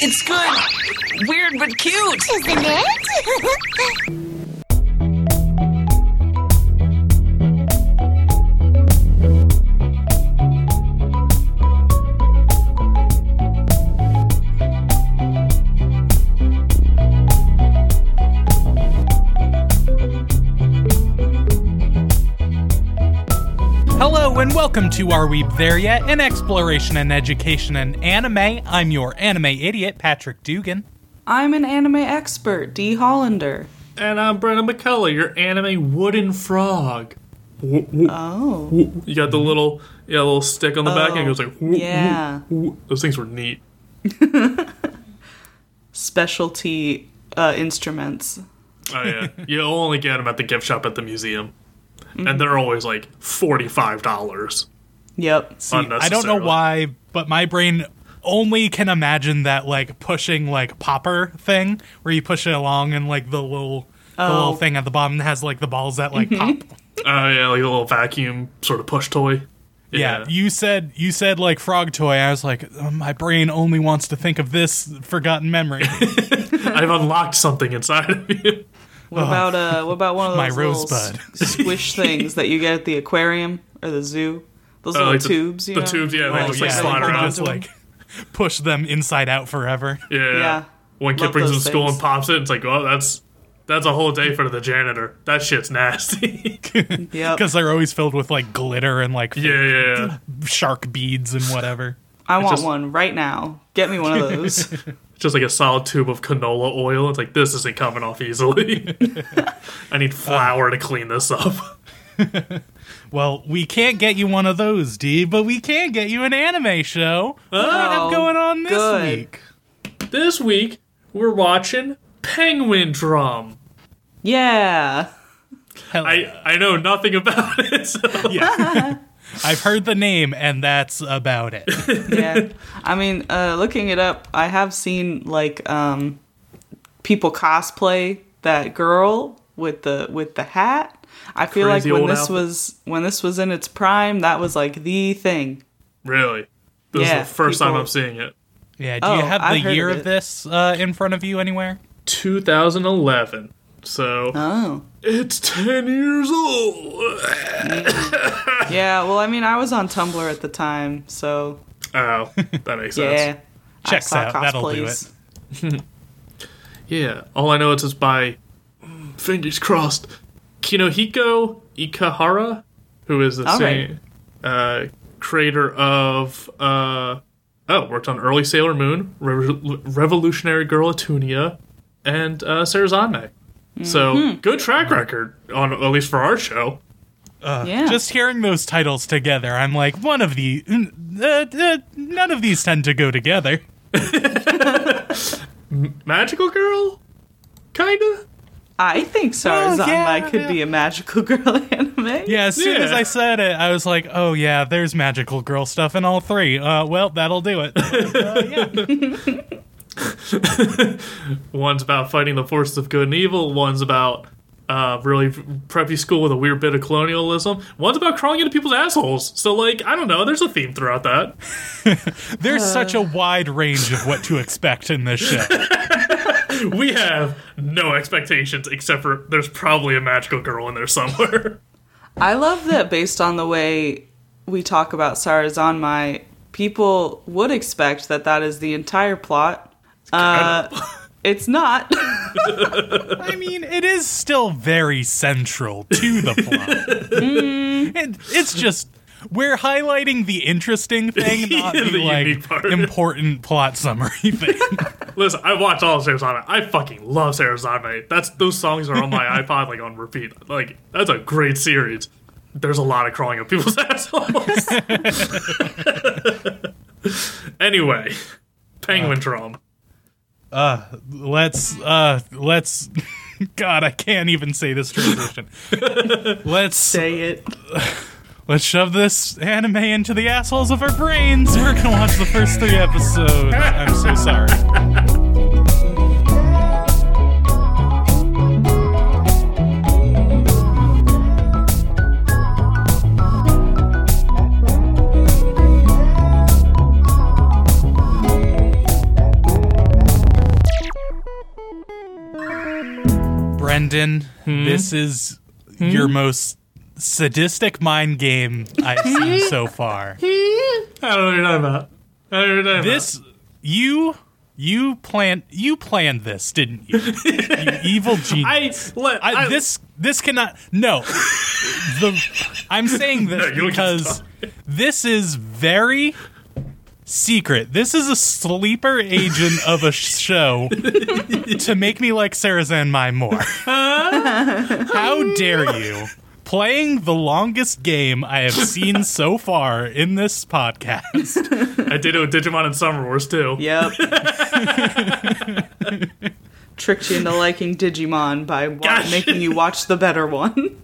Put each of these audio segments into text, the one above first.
It's good. Weird but cute. Isn't it? welcome to Are We There Yet? An exploration and education in anime. I'm your anime idiot, Patrick Dugan. I'm an anime expert, D. Hollander. And I'm Brennan McCullough, your anime wooden frog. Oh. You got the little, yeah, little stick on the back, and it goes like, whoop, Yeah. whoop, whoop. those things were neat. Specialty uh, instruments. Oh yeah, you only get them at the gift shop at the museum, and they're always like forty five dollars. Yep. See, I don't know why, but my brain only can imagine that like pushing like popper thing where you push it along and like the little the little Oh. thing at the bottom has like the balls that like pop. Oh yeah, like a little vacuum sort of push toy. Yeah. you said you said like frog toy. I was like, oh, my brain only wants to think of this forgotten memory. I've unlocked something inside of you. What about uh? What about one of those My rosebud. squish things that you get at the aquarium or the zoo? Those uh, little like the- tubes. you the know? tubes, yeah, they Oh, just, like, yeah, slide they around. just like push them inside out forever. Yeah. Yeah. One kid Love brings them to those school and pops it. It's like, oh, that's that's a whole day for the janitor. That shit's nasty. them. Yep. Because they're always filled with like glitter and like yeah, yeah, yeah. shark beads and whatever. I want just- one right now. Get me one of those. It's just like a solid tube of canola oil. It's like this isn't coming off easily. I need flour to clean this up. Well, we can't get you one of those, D, but we can get you an anime show. What do we have Oh, going on this good. week? This week we're watching Penguin Drum. yeah. Hell, I I know nothing about it. So. I've heard the name, and that's about it. yeah. I mean, uh, looking it up, I have seen like um, people cosplay that girl with the with the hat. I feel like when this outfit. was when this was in its prime, that was like the thing. Really, this Yeah, is the first time I'm seeing it. Yeah, do Oh, you have the I've year of of, this uh, in front of you anywhere? 2011. So Oh. it's 10 years old. Yeah, well, I mean, I was on Tumblr at the time, so Oh, that makes sense. yeah. Checks saw out. That'll do it. Yeah, all I know is it's by mm, fingers crossed Kunihiko Ikuhara, who is the All same uh, creator of uh, oh worked on early Sailor Moon, Revo- Revolutionary Girl Utena, and uh, Sarazanmai. So Mm-hmm. good track record on at least for our show. Yeah. Just hearing those titles together, I'm like, one of the. Uh, uh, none of these tend to go together. Magical Girl, kinda. I think Sarazanmai Oh, yeah, could yeah. be a magical girl anime. Yeah, as soon as I said it, I was like, oh, yeah, there's magical girl stuff in all three. Uh, well, that'll do it. Uh, yeah. One's about fighting the forces of good and evil. One's about uh, really preppy school with a weird bit of colonialism. One's about crawling into people's assholes. So, like, I don't know. There's a theme throughout that. There's such a wide range of what to expect in this show. We have no expectations except for there's probably a magical girl in there somewhere. I love that based on the way we talk about Sarazanmai, people would expect that that is the entire plot. Uh, it's not. I mean, it is still very central to the plot. And it's just we're highlighting the interesting thing, not the, the like part. important plot summary thing. Listen, I watch all of Sarazanmai. I fucking love Sarazanmai. That's those songs are on my iPod like on repeat. Like that's a great series. There's a lot of crawling up people's assholes. anyway, Penguin Drum. Uh, let's uh let's God, I can't even say this transition. let's Say it. Let's shove this anime into the assholes of our brains. We're gonna watch the first three episodes. I'm so sorry. Brendan, hmm? this is hmm? your most sadistic mind game I've seen so far. I don't know what you're talking about. I don't know what you're talking This you you planned you planned this, didn't you? you evil genius. I, let, I, I, this this cannot no. The I'm saying this No, you don't get to because this is very secret. This is a sleeper agent of a show to make me like Sarazanmai more. How dare you? Playing the longest game I have seen so far in this podcast. I did it with Digimon and Summer Wars too. Yep. Tricked you into liking Digimon by wa- making you watch the better one.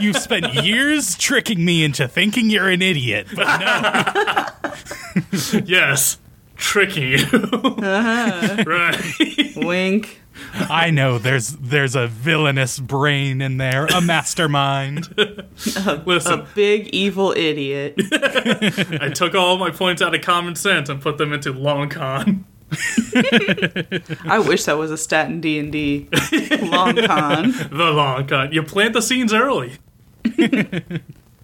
You've spent years tricking me into thinking you're an idiot, but no. Yes, tricking you. Uh-huh. right. Wink. I know there's there's a villainous brain in there, a mastermind. Uh, Listen, Big evil idiot. I took all my points out of common sense and put them into long con. I wish that was a stat in D and D. Long con. The long con. You plant the scenes early.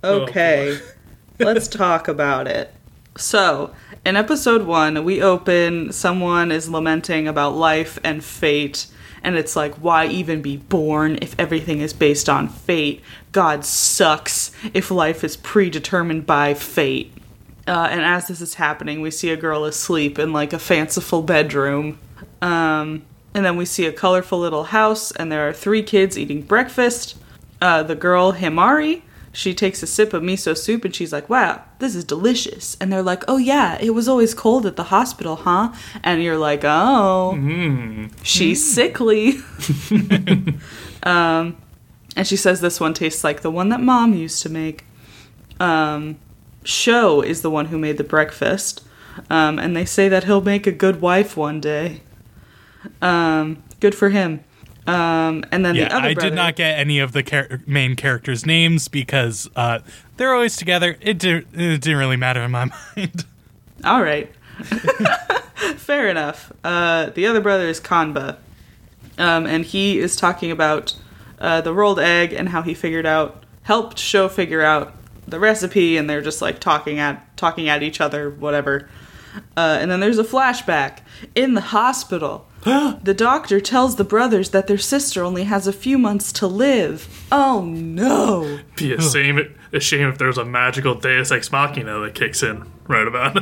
Okay, oh, let's talk about it. So, in episode one, we open someone is lamenting about life and fate, and it's like, why even be born if everything is based on fate? God sucks if life is predetermined by fate. Uh, and as this is happening, we see a girl asleep in like a fanciful bedroom. Um, and then we see a colorful little house, and there are three kids eating breakfast. Uh, the girl, Himari, she takes a sip of miso soup and she's like, wow, this is delicious. And they're like, oh yeah, it was always cold at the hospital, huh? And you're like, oh, she's sickly. um, and she says this one tastes like the one that mom used to make. Um, Sho is the one who made the breakfast. Um, and they say that he'll make a good wife one day. Um, good for him. Um, and then the Yeah, other I brother, did not get any of the char- main characters' names because uh, they're always together. It, di- it didn't really matter in my mind. All right. Fair enough. Uh, the other brother is Kanba. Um, and he is talking about uh, the rolled egg and how he figured out, helped Sho figure out the recipe, and they're just like talking at talking at each other, whatever. Uh, and then there's a flashback in the hospital. the doctor tells the brothers that their sister only has a few months to live. Oh no! Be a shame, a shame if there's a magical Deus Ex Machina that kicks in right about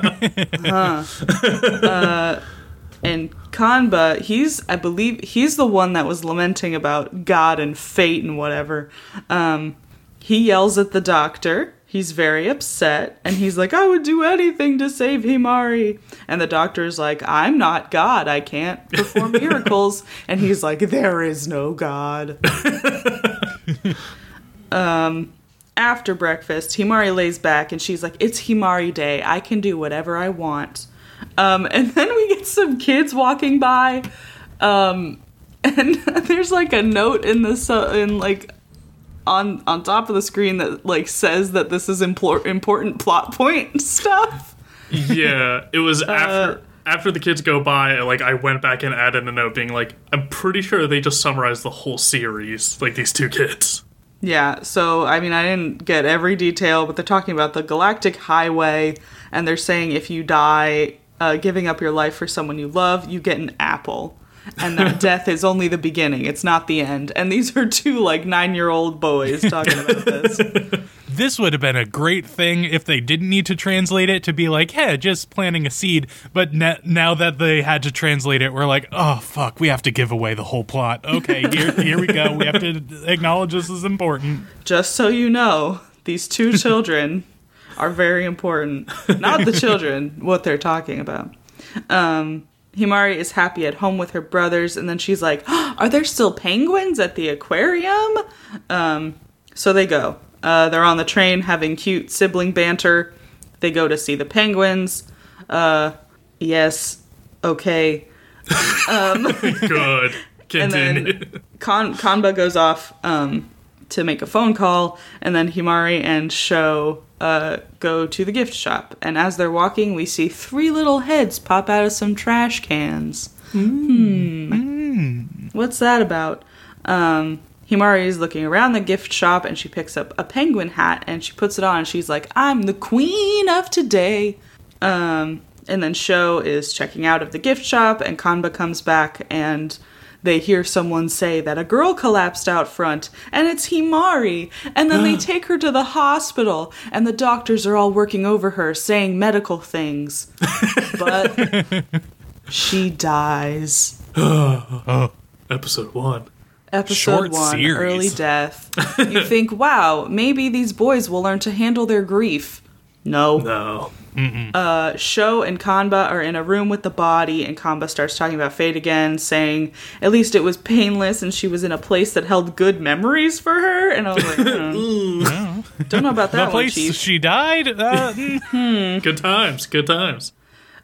now. and Kanba, he's I believe he's the one that was lamenting about God and fate and whatever. Um, he yells at the doctor. He's very upset and he's like, I would do anything to save Himari. And the doctor's like, I'm not God. I can't perform miracles. and he's like, There is no God. um, after breakfast, Himari lays back and she's like, It's Himari Day. I can do whatever I want. Um, and then we get some kids walking by. Um, and there's like a note in the so- in like on on top of the screen that like says that this is implor- important plot point stuff. yeah, it was after after the kids go by. Like I went back and added a note being like, I'm pretty sure they just summarized the whole series. Like these two kids. Yeah, so I mean, I didn't get every detail, but they're talking about the Galactic Highway, and they're saying if you die uh, giving up your life for someone you love, you get an apple. And that death is only the beginning, it's not the end. And these are two, like, nine year old boys talking about this. This would have been a great thing if they didn't need to translate it to be like, hey, just planting a seed. But ne- now that they had to translate it, we're like, oh, fuck, we have to give away the whole plot. Okay, here, here we go. We have to acknowledge this is important. Just so you know, these two children are very important. Not the children, what they're talking about. Um, Himari is happy at home with her brothers, and then she's like, Are there still penguins at the aquarium? Um, so they go. Uh, they're on the train having cute sibling banter. They go to see the penguins. Uh, yes, okay. Good. And then Kan- Kanba goes off um, to make a phone call, and then Himari and Sho uh, go to the gift shop. And as they're walking, we see three little heads pop out of some trash cans. Hmm. What's that about? Um, Himari is looking around the gift shop and she picks up a penguin hat and she puts it on and she's like, I'm the queen of today. Um, and then Sho is checking out of the gift shop and Kanba comes back and they hear someone say that a girl collapsed out front and it's Himari. And then they ah. take her to the hospital and the doctors are all working over her saying medical things. but she dies. Oh, episode one. Episode Short one, series. early death. you think, wow, maybe these boys will learn to handle their grief. No. No. Uh, Sho and Kanba are in a room with the body, and Kanba starts talking about fate again, saying at least it was painless and she was in a place that held good memories for her. And I was like, hmm. don't know about that the one, place Chief. she died. Uh, mm. Good times. Good times.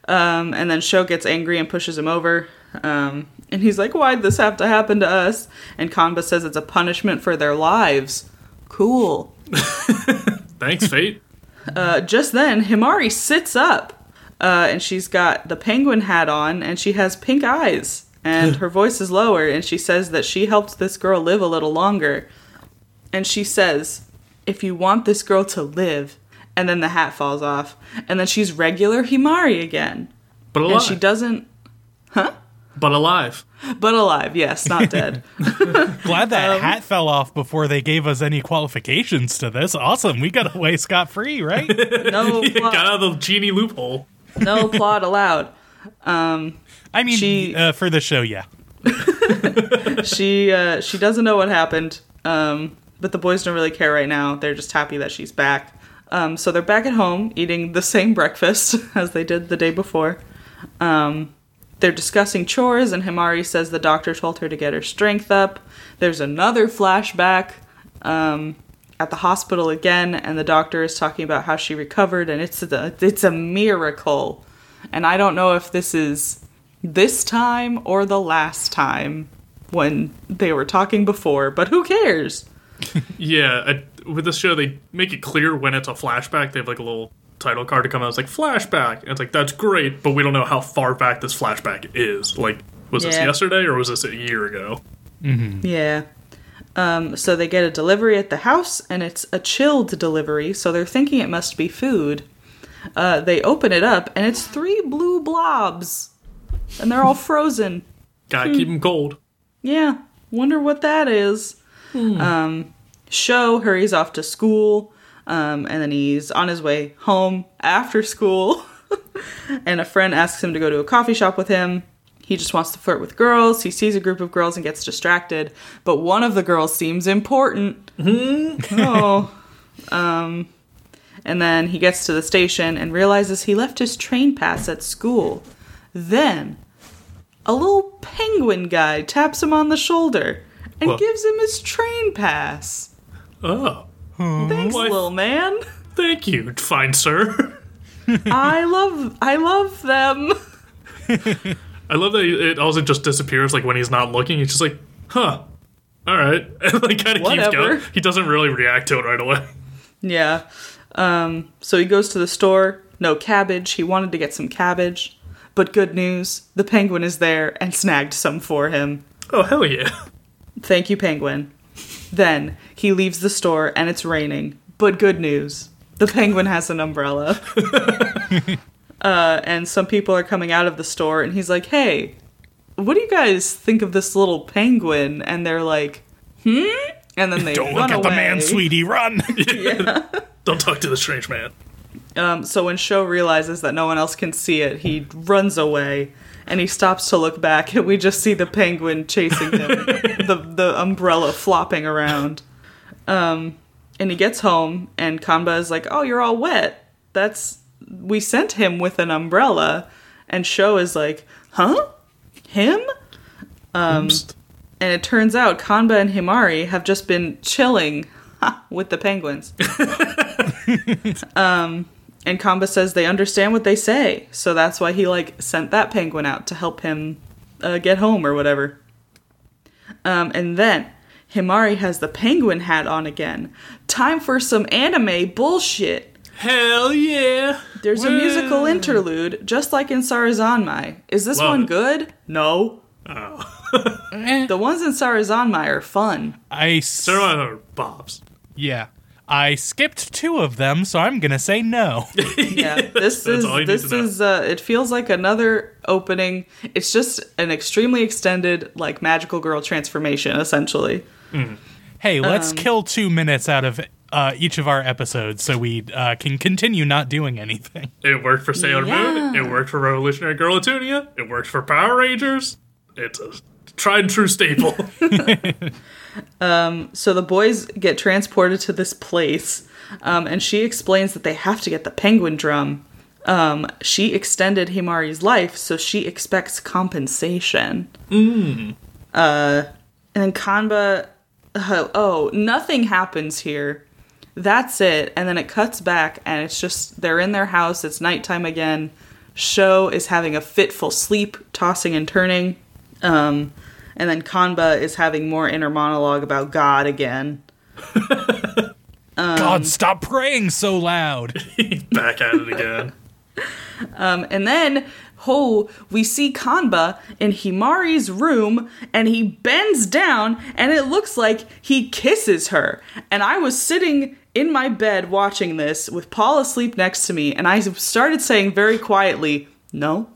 Um, and then Sho gets angry and pushes him over. Um, and he's like, Why'd this have to happen to us? And Kanba says it's a punishment for their lives. Cool. Thanks, Fate. Uh, just then, Himari sits up. Uh, and she's got the penguin hat on, and she has pink eyes. And her voice is lower, and she says that she helped this girl live a little longer. And she says, If you want this girl to live. And then the hat falls off. And then she's regular Himari again. But. And she doesn't. But alive. But alive, yes, not dead. glad that Um, hat fell off before they gave us any qualifications to this. Awesome. We got away scot free, right? No Got out of the genie loophole. no plot allowed. I mean, She- uh, for the show, yeah. She uh, she doesn't know what happened, um, but the boys don't really care right now. They're just happy that she's back. Um, so they're back at home eating the same breakfast as they did the day before. Um, they're discussing chores, and Himari says the doctor told her to get her strength up. There's another flashback um, at the hospital again, and the doctor is talking about how she recovered, and it's a, it's a miracle. And I don't know if this is this time or the last time when they were talking before, but who cares? Yeah, I, with this show, they make it clear when it's a flashback. They have like a little title card to come out. It's like flashback. And it's like that's great, but we don't know how far back this flashback is. Like, was this yesterday or was this a year ago? Yeah. Um, so they get a delivery at the house, and it's a chilled delivery, so they're thinking it must be food. Uh, they open it up, and it's three blue blobs, and they're all frozen. Gotta keep 'em cold. Yeah, wonder what that is. Um, Sho hurries off to school, um, and then he's on his way home after school. and a friend asks him to go to a coffee shop with him. He just wants to flirt with girls. He sees a group of girls and gets distracted, but one of the girls seems important. oh. Um, and then he gets to the station and realizes he left his train pass at school. Then a little penguin guy taps him on the shoulder and Whoa. gives him his train pass. Oh, Thanks, Why- little man. thank you, fine sir. I love I love them. I love that it also just disappears. Like when he's not looking, he's just like, huh, all right, and like kind of keeps Whatever. going. He doesn't really react to it right away. Yeah. Um, so he goes to the store. No cabbage. He wanted to get some cabbage. But good news, the penguin is there and snagged some for him. Oh hell yeah! Thank you, penguin. Then he leaves the store and it's raining. But good news, the penguin has an umbrella. uh, and some people are coming out of the store and he's like, hey, what do you guys think of this little penguin? And they're like, hmm? And then they Don't run look at the man, sweetie. Run. Don't talk to the strange man. Um, so when Sho realizes that no one else can see it, he runs away and he stops to look back, and we just see the penguin chasing him, the the umbrella flopping around. Um, and he gets home, and Kanba is like, "Oh, you're all wet. That's we sent him with an umbrella." And Sho is like, "Huh? Him?" Um, and it turns out Kanba and Himari have just been chilling with the penguins. um, and Kanba says they understand what they say, so that's why he like sent that penguin out to help him uh, get home or whatever. Um, and then Himari has the penguin hat on again. Time for some anime bullshit. Hell yeah! There's a musical interlude, just like in Sarazanmai. Is this Love one it. good? No. Oh. The ones in Sarazanmai are fun. I s- They're are Bob's. yeah. I skipped two of them, so I'm gonna say no. Yeah, this is all you need this is uh, it feels like another opening. It's just an extremely extended like magical girl transformation essentially. Hey, let's Um, kill two minutes out of uh, each of our episodes so we uh, can continue not doing anything. It worked for Sailor Moon. It worked for Revolutionary Girl Utena. It worked for Power Rangers. It's a tried and true staple. So the boys get transported to this place, um, and she explains that they have to get the penguin drum. Um, she extended Himari's life, so she expects compensation. Uh, and then Kanba, uh, oh, nothing happens here. That's it. And then it cuts back, and it's just they're in their house. It's nighttime again. Sho is having a fitful sleep, tossing and turning. Um, and then Kanba is having more inner monologue about God again. Um, God, stop praying so loud. Back at it again. Um, and then, oh, we see Kanba in Himari's room, and he bends down, and it looks like he kisses her. And I was sitting in my bed watching this with Paul asleep next to me, and I started saying very quietly, "No."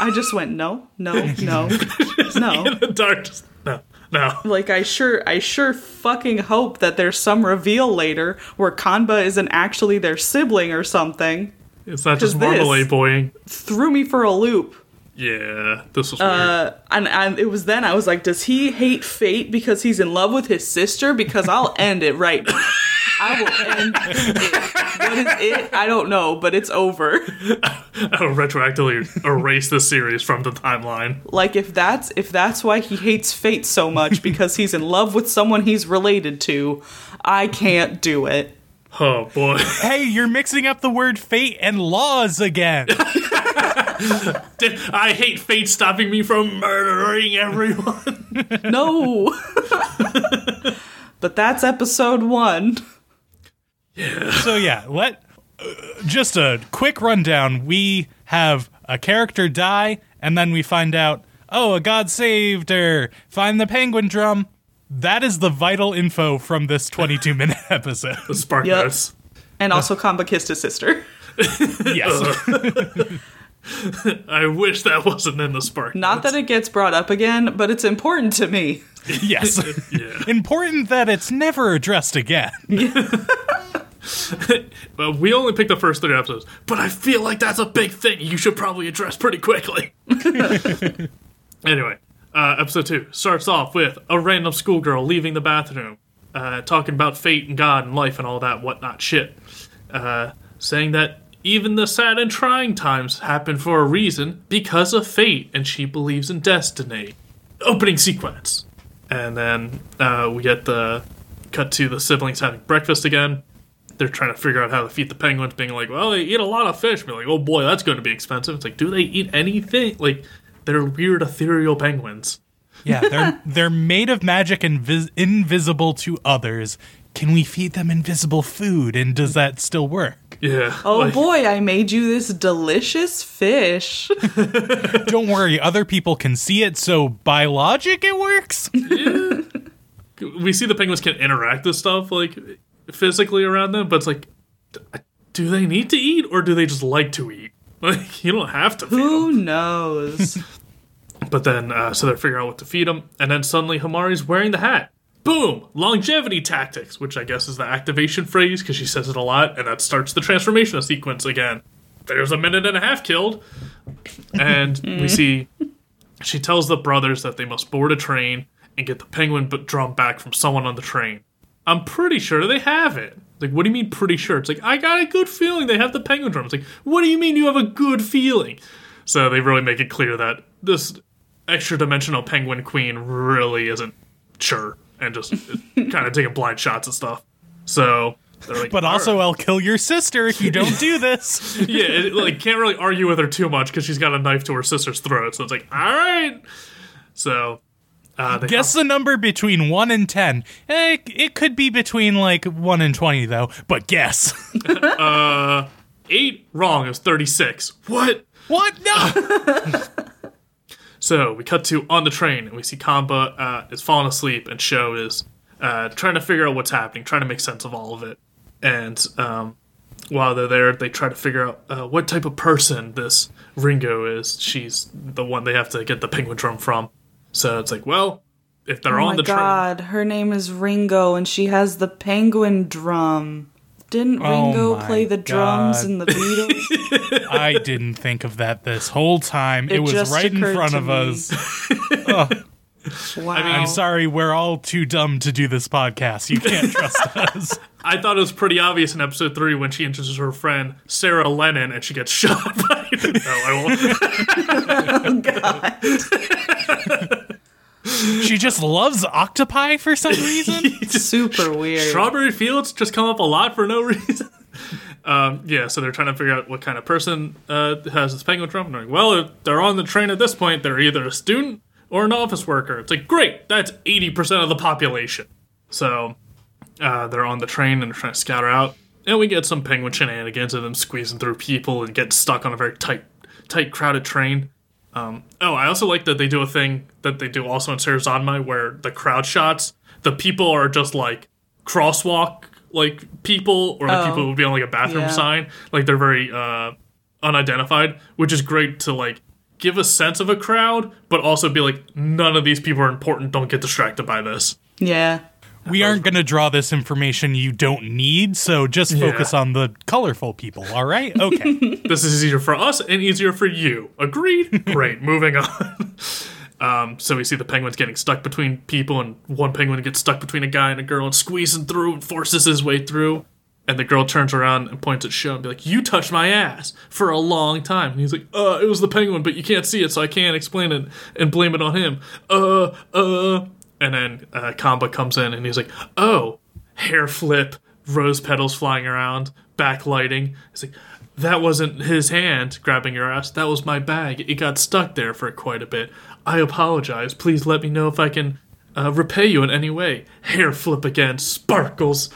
I just went, "No, no, no, no." the dark just no, no. Like I sure I sure fucking hope that there's some reveal later where Kanba isn't actually their sibling or something. It's not just marmalade boying. Threw me for a loop. Yeah, this was weird. Uh, and, and it was then I was like, does he hate fate because he's in love with his sister? Because I'll end it right now. I will end it. What is it? I don't know, but it's over. I'll retroactively erase this series from the timeline. Like if that's if that's why he hates fate so much because he's in love with someone he's related to, I can't do it. Oh boy. hey, you're mixing up the word fate and laws again. I hate fate stopping me from murdering everyone. No. but that's episode one. Yeah. so yeah, let uh, just a quick rundown. We have a character die, and then we find out, oh, a god saved her. Find the penguin drum. That is the vital info from this 22 minute episode. The spark Yep. notes. And also Kanba kissed his sister. yes. I wish that wasn't in the spark. Not that it gets brought up again, but it's important to me. yes. Yeah. Important that it's never addressed again. But we only picked the first three episodes. But I feel like that's a big thing you should probably address pretty quickly. anyway, uh, episode two starts off with a random schoolgirl leaving the bathroom, uh, talking about fate and God and life and all that whatnot shit. Uh, saying that even the sad and trying times happen for a reason because of fate, and she believes in destiny. Opening sequence. And then uh, we get the cut to the siblings having breakfast again they're trying to figure out how to feed the penguins, being like, well, they eat a lot of fish. Be like, oh boy, that's going to be expensive. It's like, do they eat anything? Like, they're weird ethereal penguins. Yeah, they're they're made of magic and vis- invisible to others. Can we feed them invisible food? And does that still work? Yeah. Oh like, boy, I made you this delicious fish. Don't worry, other people can see it, so by logic it works. We see the penguins can interact with stuff like physically around them, but it's like, do they need to eat or do they just like to eat? Like, you don't have to feed them. Who knows? But then, uh, so they're figuring out what to feed him, and then suddenly Hamari's wearing the hat. Boom! Longevity tactics, which I guess is the activation phrase because she says it a lot, and that starts the transformation sequence again. There's a minute and a half killed, and we see she tells the brothers that they must board a train and get the penguin but drum back from someone on the train. I'm pretty sure they have it. Like, what do you mean pretty sure? It's like, I got a good feeling they have the penguin drum. It's like, what do you mean you have a good feeling? So they really make it clear that this extra dimensional penguin queen really isn't sure and just kind of taking blind shots at stuff. So they're like, But "All also, I'll kill your sister if you don't do this. yeah, it, like can't really argue with her too much because she's got a knife to her sister's throat. So it's like, all right. So uh, Guess the number between 1 and 10. Eh, it could be between like 1 and 20, though, but guess. eight wrong is thirty six. What? what? No! So we cut to on the train, and we see Kanba uh, is falling asleep, and Sho is uh, trying to figure out what's happening, trying to make sense of all of it. And um, while they're there, they try to figure out uh, what type of person this Ringo is. She's the one they have to get the penguin drum from. So it's like, well, if they're Oh on my the train, Oh my god, her name is Ringo and she has the penguin drum. Didn't Oh Ringo my play the drums in the Beatles? I didn't think of that this whole time. It, It was right in front of me. us. wow. I'm sorry, we're all too dumb to do this podcast. You can't trust us. I thought it was pretty obvious in episode three when she introduces her friend Sarah Lennon and she gets shot by. no, I won't. She just loves octopi for some reason. Super weird. Strawberry Fields just come up a lot for no reason. Um, yeah, so they're trying to figure out what kind of person uh, has this penguin drum. And they're like, well, if they're on the train at this point, they're either a student or an office worker. It's like, great, that's 80% of the population. So uh, they're on the train and they're trying to scout her out. And we get some penguin shenanigans of them squeezing through people and getting stuck on a very tight, tight, crowded train. Um, oh, I also like that they do a thing that they do also in sarazanmai where the crowd shots, the people are just like crosswalk like people or like Oh. people who would be on like a bathroom Yeah. sign. Like they're very uh, unidentified, which is great to like give a sense of a crowd, but also be like none of these people are important. Don't get distracted by this. yeah. We aren't going to draw this information you don't need, so just focus Yeah. on the colorful people, all right? Okay. This is easier for us and easier for you. Agreed? Great. Moving on. Um, so we see the penguins getting stuck between people, and one penguin gets stuck between a guy and a girl and squeezing through and forces his way through. And the girl turns around and points at Sho and be like, You touched my ass for a long time. And he's like, Uh, it was the penguin, but you can't see it, so I can't explain it and blame it on him. Uh, uh. And then uh, Kanba comes in and he's like, Oh, hair flip, rose petals flying around, backlighting. He's like, that wasn't his hand grabbing your ass. That was my bag. It got stuck there for quite a bit. I apologize. Please let me know if I can uh, repay you in any way. Hair flip again, sparkles.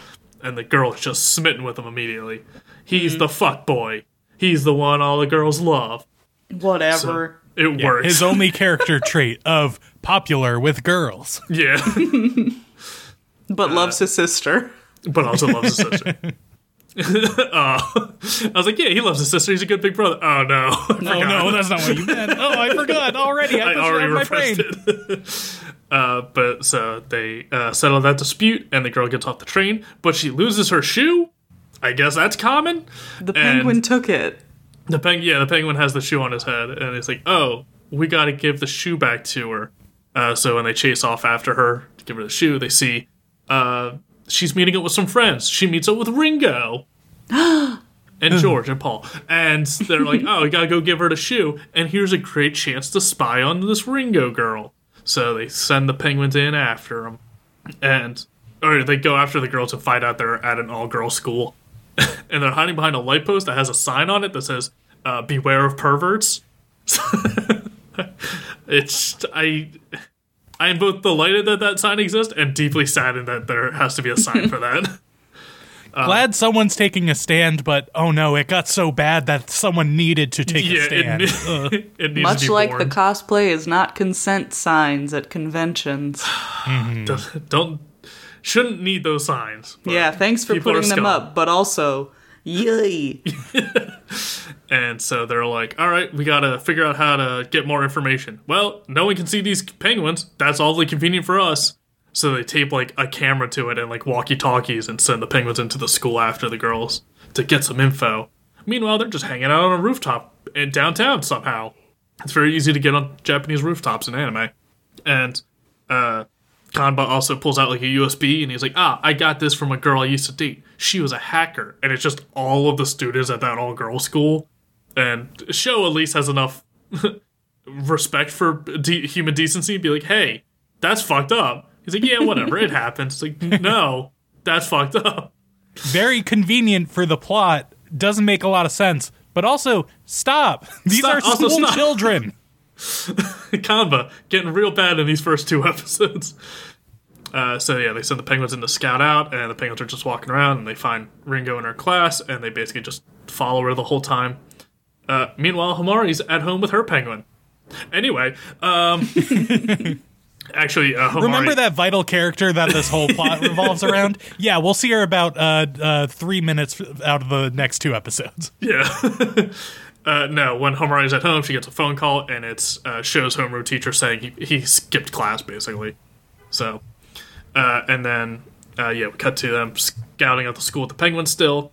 And the girl is just smitten with him immediately. He's mm-hmm. the fuck boy. He's the one all the girls love. Whatever. It works. His only character trait of popular with girls. yeah. but uh, loves his sister. but also loves his sister. oh. I was like, yeah, he loves his sister. He's a good big brother. Oh, no. I No, forgot. no, that's not what you meant. Oh, I forgot already. I, I put already on my repressed brain. it. uh, but so they uh, settle that dispute, and the girl gets off the train, but she loses her shoe. I guess that's common. The penguin took it. The peng, yeah, the penguin has the shoe on his head, and it's like, oh, we got to give the shoe back to her. Uh, so when they chase off after her to give her the shoe, they see uh, she's meeting up with some friends. She meets up with Ringo. And George and Paul. And they're like, oh, we gotta go give her the shoe. And here's a great chance to spy on this Ringo girl. So they send the penguins in after them. And, or they go after the girls and find out they're at an all girl school. and they're hiding behind a light post that has a sign on it that says, uh, beware of perverts. it's, I. I am both delighted that that sign exists and deeply saddened that there has to be a sign for that. Uh, Glad someone's taking a stand, but oh no, it got so bad that someone needed to take a stand. it, it needs Much to be like born. the cosplay is not consent signs at conventions. Don't- don't shouldn't need those signs. yeah, thanks for people putting them up, but also, yay. And so they're like, "All right, we gotta figure out how to get more information." Well, no one can see these penguins. That's awfully convenient for us. So they tape like a camera to it and like walkie talkies and send the penguins into the school after the girls to get some info. Meanwhile, they're just hanging out on a rooftop in downtown somehow. It's very easy to get on Japanese rooftops in anime. And uh, Kanba also pulls out like a USB and he's like, ah, I got this from a girl I used to date. She was a hacker. And it's just all of the students at that all girl school. And Sho at least has enough respect for de- human decency to be like, hey, that's fucked up. He's like, yeah, whatever, it happens. It's like, no, that's fucked up. Very convenient for the plot. Doesn't make a lot of sense. But also, stop. These Stop. are Also, school stop. children. Kanba getting real bad in these first two episodes. Uh, so yeah, they send the penguins in to scout out, and the penguins are just walking around, and they find Ringo in her class, and they basically just follow her the whole time. Uh, meanwhile, Hamari's at home with her penguin. Anyway, um, actually, uh, Homari, Remember that vital character that this whole plot revolves around? Yeah, we'll see her about uh, uh, three minutes out of the next two episodes. Yeah. uh, no, when Homari's at home, she gets a phone call, and it's uh, Sho's homeroom teacher saying he, he skipped class, basically. So, uh, and then, uh, yeah, we cut to them scouting out the school with the penguins still,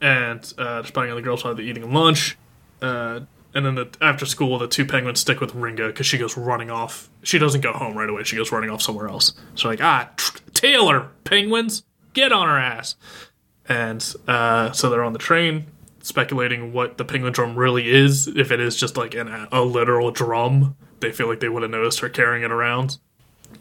and uh, on the girls while they're eating lunch. Uh, and then the, after school, the two penguins stick with Ringo because she goes running off. She doesn't go home right away. She goes running off somewhere else. So like, ah, tr- Taylor, penguins, get on her ass. And uh, so they're on the train, speculating what the penguin drum really is. If it is just like an, a literal drum, they feel like they would have noticed her carrying it around.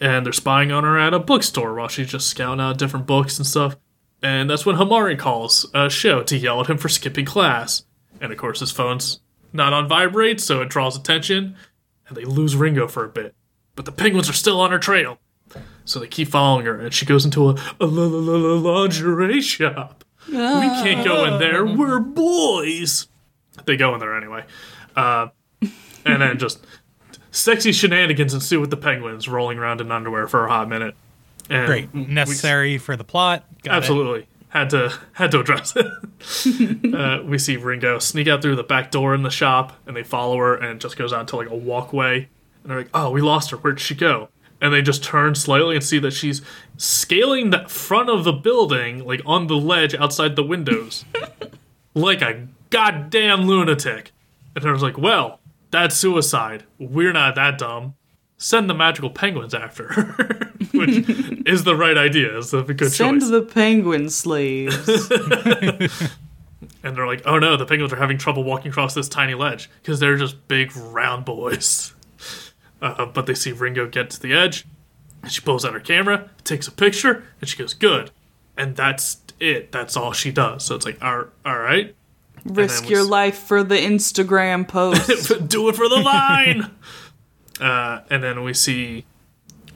And they're spying on her at a bookstore while she's just scouting out different books and stuff. And that's when Hamari calls uh, Sho to yell at him for skipping class. And of course, his phone's not on vibrate, so it draws attention. And they lose Ringo for a bit. But the penguins are still on her trail. So they keep following her, and she goes into a, a la- la- la- la- lingerie shop. We can't go in there. We're boys. They go in there anyway. Uh, and then just sexy shenanigans ensue with the penguins rolling around in underwear for a hot minute. And Great, necessary for the plot. Got it. Had to had to address it. uh, we see Ringo sneak out through the back door in the shop, and they follow her, and it just goes out to like a walkway. And they're like, "Oh, we lost her. Where'd she go?" And they just turn slightly and see that she's scaling the front of the building, like on the ledge outside the windows, like a goddamn lunatic. And I was like, "Well, that's suicide. We're not that dumb. Send the magical penguins after her." Which is the right idea. It's a good Send choice. the penguin slaves. and they're like, "Oh no, the penguins are having trouble walking across this tiny ledge because they're just big round boys." Uh, but they see Ringo get to the edge, and she pulls out her camera, takes a picture, and she goes, "Good," and that's it. That's all she does. So it's like, "All, all right, Risk your s- life for the Instagram post. do it for the line." Uh, and then we see,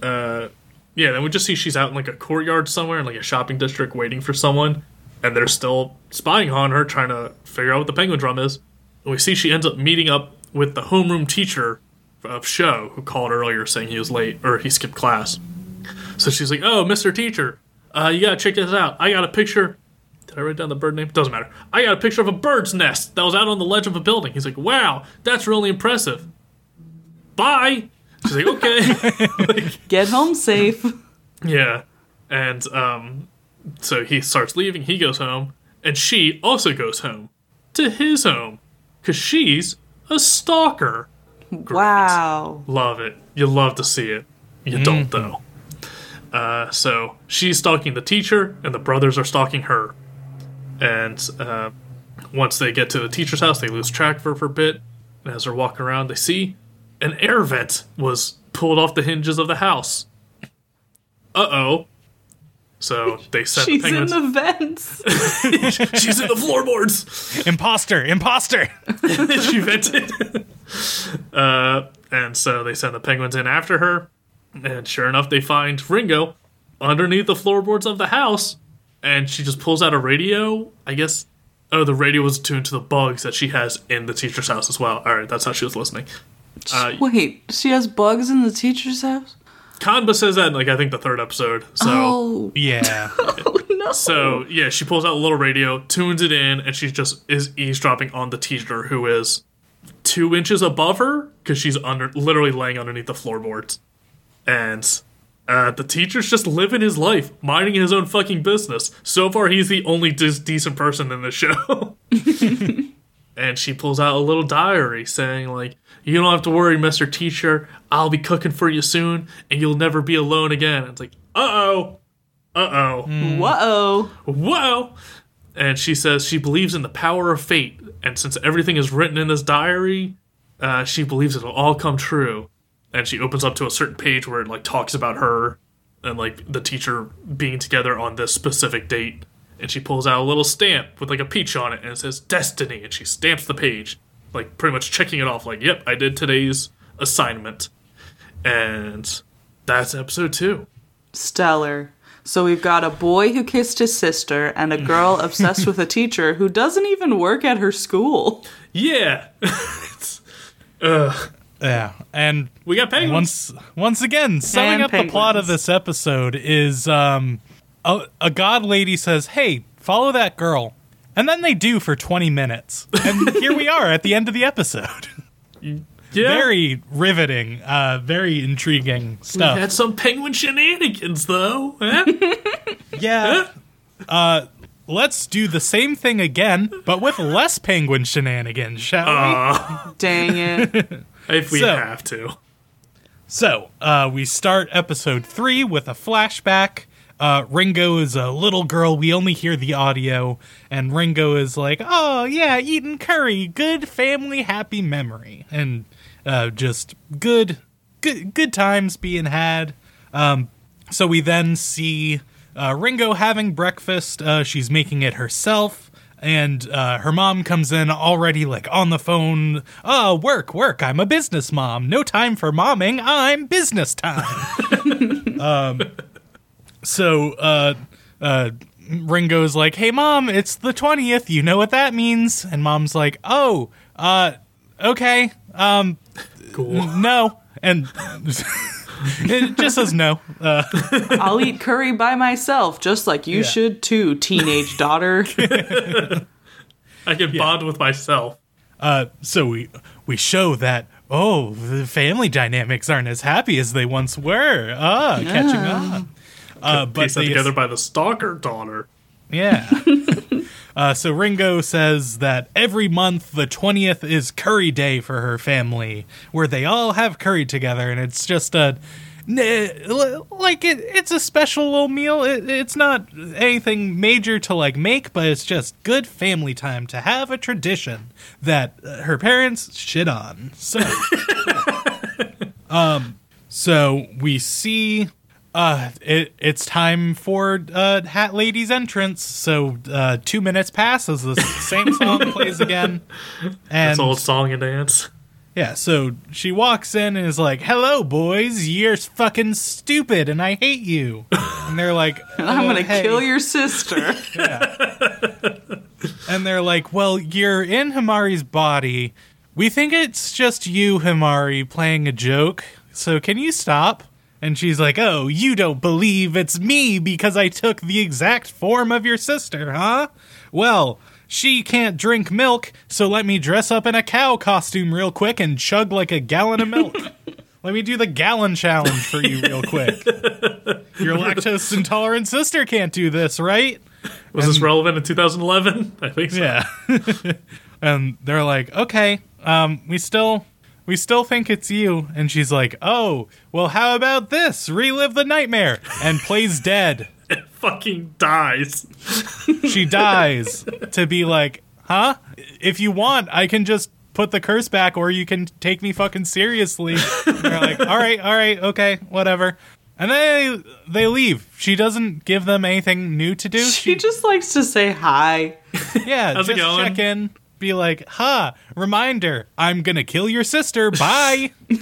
uh, yeah, then we just see she's out in like a courtyard somewhere in like a shopping district waiting for someone, and they're still spying on her, trying to figure out what the penguin drum is. And we see she ends up meeting up with the homeroom teacher of Sho who called earlier saying he was late or he skipped class. So she's like, "Oh, Mr. Teacher, uh, you gotta check this out. I got a picture. Did I write down the bird name? Doesn't matter. I got a picture of a bird's nest that was out on the ledge of a building." He's like, "Wow, that's really impressive." Bye. She's like, "Okay." Get home safe. Yeah. And um so he starts leaving, he goes home, and she also goes home to his home cuz she's a stalker. Wow. Love it. You love to see it. You don't though. Uh, so she's stalking the teacher, and the brothers are stalking her. And uh, once they get to the teacher's house, they lose track of her for a bit. And as they're walking around, they see an air vent was pulled off the hinges of the house. Uh oh. So they send She's the in the vents. She's in the floorboards. Imposter, imposter. she vented. uh, and so they send the penguins in after her. And sure enough, they find Ringo underneath the floorboards of the house. And she just pulls out a radio. I guess. Oh, the radio was tuned to the bugs that she has in the teacher's house as well. All right, that's how she was listening. Uh, Wait, she has bugs in the teacher's house? Kanba says that in, like, I think the third episode. So. Oh, Yeah. no. So yeah, she pulls out a little radio, tunes it in, and she just is eavesdropping on the teacher who is two inches above her because she's under, literally laying underneath the floorboards, and uh, the teacher's just living his life, minding his own fucking business. So far, he's the only dis- decent person in the show. and she pulls out a little diary saying like, "You don't have to worry, Mister Teacher. I'll be cooking for you soon, and you'll never be alone again." And it's like, uh oh. Uh oh. Whoa. Whoa! And she says she believes in the power of fate, and since everything is written in this diary, uh, she believes it'll all come true. And she opens up to a certain page where it like talks about her and like the teacher being together on this specific date. And she pulls out a little stamp with like a peach on it, and it says destiny. And she stamps the page, like pretty much checking it off. Like, yep, I did today's assignment. And that's episode two. Stellar. So we've got a boy who kissed his sister and a girl obsessed with a teacher who doesn't even work at her school. Yeah. It's- Ugh. Yeah, and We got penguins. once once again, summing And up the plot of this episode is um, a, a god lady says, "Hey, follow that girl," and then they do for twenty minutes, and here we are at the end of the episode. yeah. Very riveting, uh, very intriguing stuff. Had some penguin shenanigans though. eh? Yeah. Uh, let's do the same thing again, but with less penguin shenanigans, shall we? Dang it. if we So- have to. So, uh, we start episode three with a flashback. Uh, Ringo is a little girl. We only hear the audio, and Ringo is like, "Oh yeah, eating curry, good family, happy memory, and uh, just good, good, good times being had." Um, so we then see uh, Ringo having breakfast. Uh, she's making it herself. And uh, her mom comes in already like on the phone. Oh, work, work. I'm a business mom. No time for momming. I'm business time. um, so uh, uh, Ringo's like, "Hey, mom, it's the twentieth. You know what that means?" And mom's like, "Oh, uh, okay, um, Cool. no." And it just says no. Uh, I'll eat curry by myself, just like you Yeah. should too, teenage daughter. I can bond with myself. Uh, so we we show that oh the family dynamics aren't as happy as they once were. Ah, catching on. Uh, but they- together by the stalker daughter. yeah. uh, so Ringo says that every month the twentieth is Curry Day for her family, where they all have curry together, and it's just a. Like it, it's a special little meal. It, it's not anything major to like make, but it's just good family time to have a tradition that her parents shit on. So, um, so we see uh, it, it's time for uh, Hat Lady's entrance. So uh, two minutes pass as the same song plays again, and It's old song and dance. yeah. So she walks in and is like, "Hello, boys. You're fucking stupid, and I hate you." And they're like, I'm "Uh, gonna hey." kill your sister. yeah. And they're like, "Well, you're in Himari's body. We think it's just you, Himari, playing a joke. So can you stop?" And she's like, "Oh, you don't believe it's me because I took the exact form of your sister, huh? Well, she can't drink milk, so let me dress up in a cow costume real quick and chug like a gallon of milk." Let me do the gallon challenge for you real quick. Your lactose intolerant sister can't do this, right? Was this relevant in 2011? I think so. Yeah. and they're like, "Okay, um we still we still think it's you." And she's like, "Oh, well how about this? Relive the nightmare." And plays dead. It Fucking dies. She dies to be like, "Huh? If you want, I can just put the curse back or you can take me fucking seriously." And they're like, "All right, all right, okay, whatever." And then they, they leave. She doesn't give them anything new to do. she just likes to say hi. Yeah, How's it just going? check in, be like, "Ha, reminder, I'm gonna kill your sister. Bye."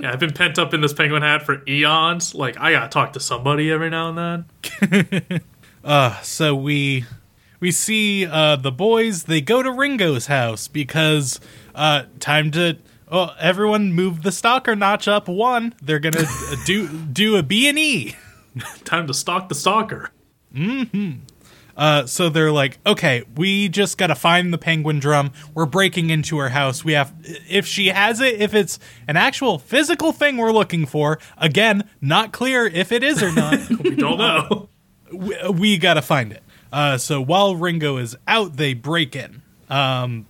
Yeah, I've been pent up in this penguin hat for eons. Like, I gotta talk to somebody every now and then. Uh, so we we see uh, the boys. They go to Ringo's house because uh, time to. Oh, everyone move the stalker notch up one. They're gonna do do a B and E. Time to stalk the stalker. Uh, so they're like, okay, we just gotta find the penguin drum. We're breaking into her house. We have, if she has it, if it's an actual physical thing we're looking for. Again, not clear if it is or not. We don't know. we, we gotta find it. Uh, so while Ringo is out, they break in. Um,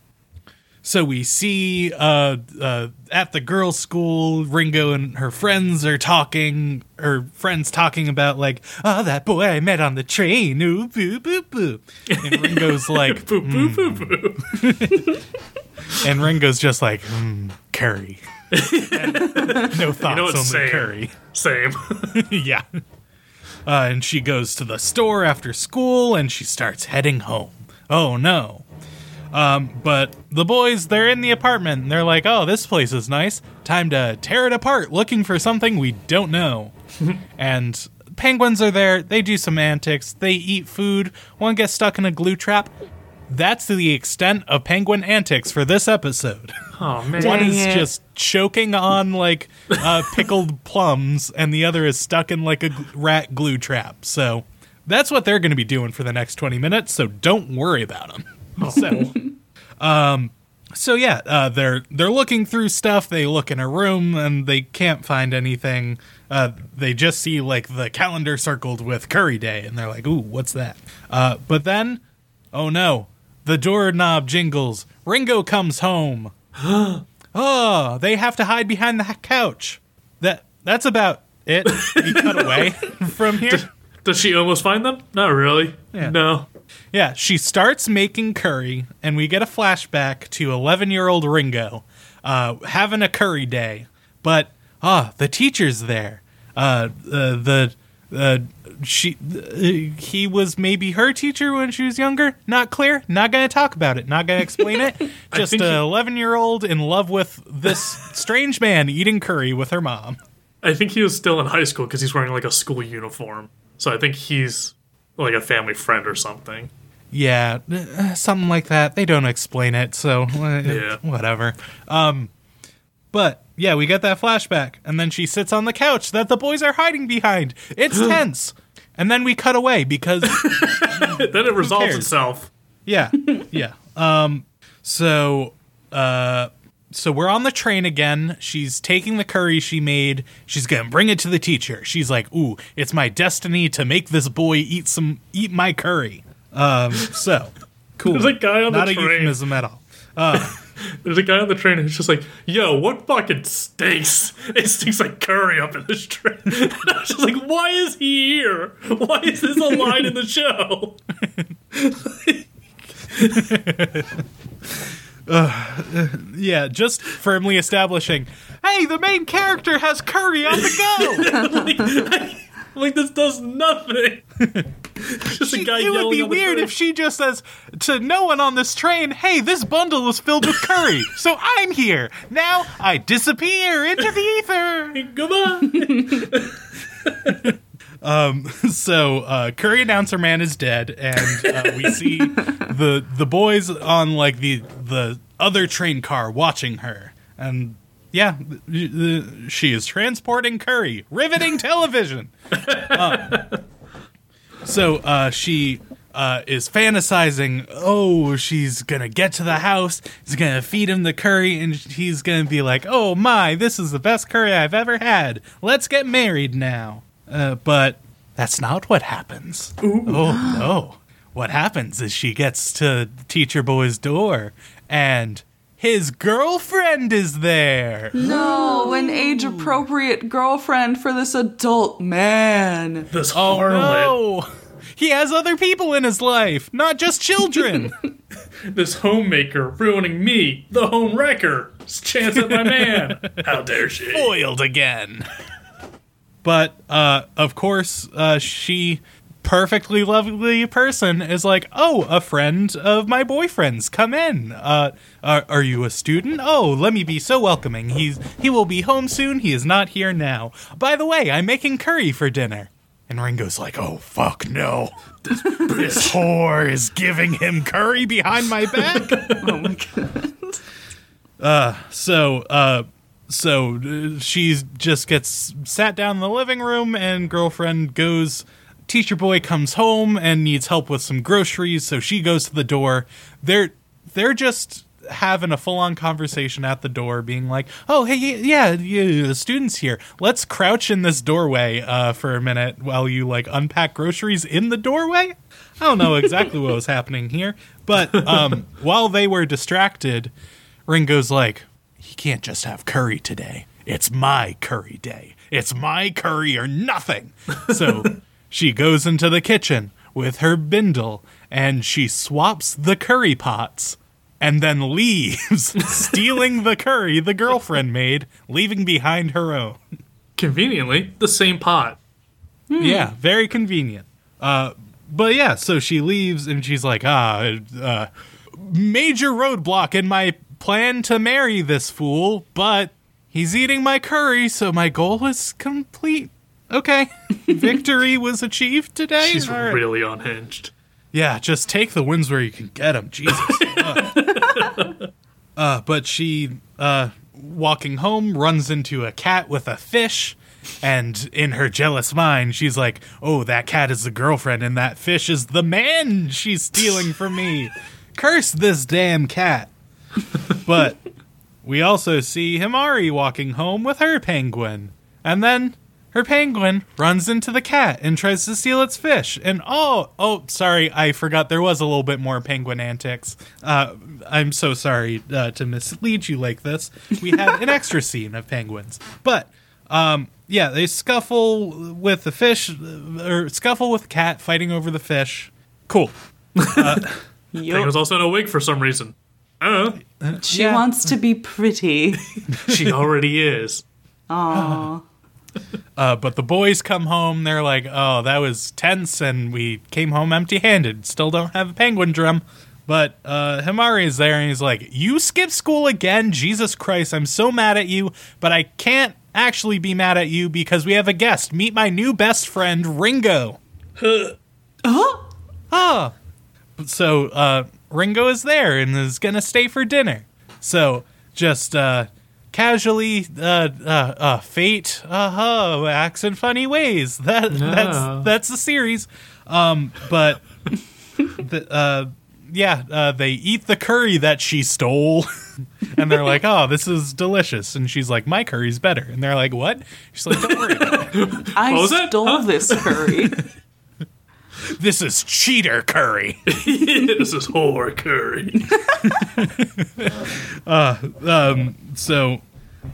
so we see uh, uh, at the girls' school, Ringo and her friends are talking. Her friends talking about like, oh, that boy I met on the train. Ooh, boo, boo, boo. And Ringo's like, boo, boo, boo, boo. and Ringo's just like, mm, curry. no thoughts, know only it's same. curry. Same. yeah. Uh, and she goes to the store after school and she starts heading home. Oh no. Um, but the boys, they're in the apartment and they're like, oh, this place is nice. Time to tear it apart looking for something we don't know. and penguins are there. They do some antics. They eat food. One gets stuck in a glue trap. that's the extent of penguin antics for this episode. Oh man. One is it. just choking on like uh, pickled plums, and the other is stuck in like a gl- rat glue trap. So that's what they're going to be doing for the next 20 minutes. So don't worry about them. So, um, so yeah, uh, they're they're looking through stuff. They look in a room and they can't find anything. Uh, they just see like the calendar circled with Curry Day, and they're like, "Ooh, what's that?" Uh, but then, oh no, the doorknob jingles. Ringo comes home. oh, they have to hide behind the couch. That that's about it. We cut away from here. Does she almost find them? Not really. Yeah. No. Yeah, she starts making curry, and we get a flashback to 11 year old Ringo uh, having a curry day. But, ah, the teacher's there. Uh, uh, the, uh, she, uh, he was maybe her teacher when she was younger. Not clear. Not gonna talk about it. Not gonna explain it. Just an 11 year old in love with this strange man eating curry with her mom. I think he was still in high school because he's wearing like a school uniform. So I think he's like a family friend or something. Yeah, uh, something like that. They don't explain it, so uh, Yeah. whatever. Um, but yeah, we get that flashback, and then she sits on the couch that the boys are hiding behind. It's tense, and then we cut away because then it resolves itself. yeah, yeah. Um, so uh, so we're on the train again. She's taking the curry she made. She's gonna bring it to the teacher. She's like, "Ooh, it's my destiny to make this boy eat some eat my curry." Um, so cool. There's a guy on the train. Not a euphemism at all. There's a guy on the train who's just like, "Yo, what fucking stinks? It stinks like curry up in this train." And I was just like, "Why is he here? Why is this a line in the show?" Yeah, just firmly establishing. Hey, the main character has curry on the go. Like this does nothing. It's just a guy it would be weird train. if she just says to no one on this train, "Hey, this bundle is filled with curry, so I'm here now. I disappear into the ether." Goodbye. so uh, curry announcer man is dead and uh, we see the the boys on like the the other train car watching her. And yeah she is transporting curry. Riveting television! Uh, so uh, she uh, is fantasizing oh she's gonna get to the house he's gonna feed him the curry and he's gonna be like oh my this is the best curry i've ever had. Let's get married now uh, but that's not what happens. Oh no. What happens is she gets to teacher boy's door and his girlfriend is there. No, an age appropriate girlfriend for this adult man. This Oh harlot, no. He has other people in his life, not just children. this homemaker ruining me, the home wrecker. Chance at my man. How dare she? Foiled again. But uh of course, uh she perfectly lovely person is like, "Oh, a friend of my boyfriend's come in. Uh are, are you a student? Oh, let me be so welcoming. He's he will be home soon. He is not here now. By the way, I'm making curry for dinner." And Ringo's like, "Oh fuck no. This, this whore is giving him curry behind my back." Oh my god. Uh, so, uh, so uh, she just gets sat down in the living room, and girlfriend goes. Teacher boy comes home and needs help with some groceries, so she goes to the door. They're they're just having a full on conversation at the door, being like, "Oh, hey, yeah, yeah, the students here. Let's crouch in this doorway uh, for a minute while you like unpack groceries in the doorway." I don't know exactly what was happening here, but um, while they were distracted, Ringo's like, he can't just have curry today. It's my curry day. It's my curry or nothing. So she goes into the kitchen with her bindle and she swaps the curry pots and then leaves, stealing the curry the girlfriend made, leaving behind her own. Conveniently, the same pot. Yeah, very convenient. Uh, but yeah, so she leaves and she's like, ah, uh, major roadblock in my plan to marry this fool, but he's eating my curry, so my goal is complete. Okay, victory was achieved today. She's All right. really unhinged. Yeah, just take the wins where you can get them. Jesus. uh, uh, but she, uh, walking home, runs into a cat with a fish. And in her jealous mind, she's like, Oh, that cat is the girlfriend, and that fish is the man she's stealing from me. Curse this damn cat. But we also see Himari walking home with her penguin. And then her penguin runs into the cat and tries to steal its fish. And oh, oh, sorry, I forgot there was a little bit more penguin antics. Uh, I'm so sorry uh, to mislead you like this. We had an extra scene of penguins. But um, yeah, they scuffle with the fish, or scuffle with the cat fighting over the fish. Cool. Penguin's also in a wig for some reason. I don't know. She Yeah. wants to be pretty. She already is. Aww. Uh, but the boys come home. They're like, "Oh, that was tense, and we came home empty-handed. Still don't have a penguin drum." But uh, Himari is there, and he's like, "You skipped school again? Jesus Christ! I'm so mad at you, but I can't actually be mad at you because we have a guest. Meet my new best friend, Ringo." huh? Ah. So uh, Ringo is there and is gonna stay for dinner. So just uh, casually, uh, uh, uh, fate, uh huh, acts in funny ways. That Yeah. that's that's the series. Um, but the, uh, yeah, uh, they eat the curry that she stole, and they're like, "Oh, this is delicious." And she's like, "My curry's better." And they're like, "What?" She's like, "Don't worry about it. I What was it? stole Huh? this curry. This is cheater curry." this is whore curry. so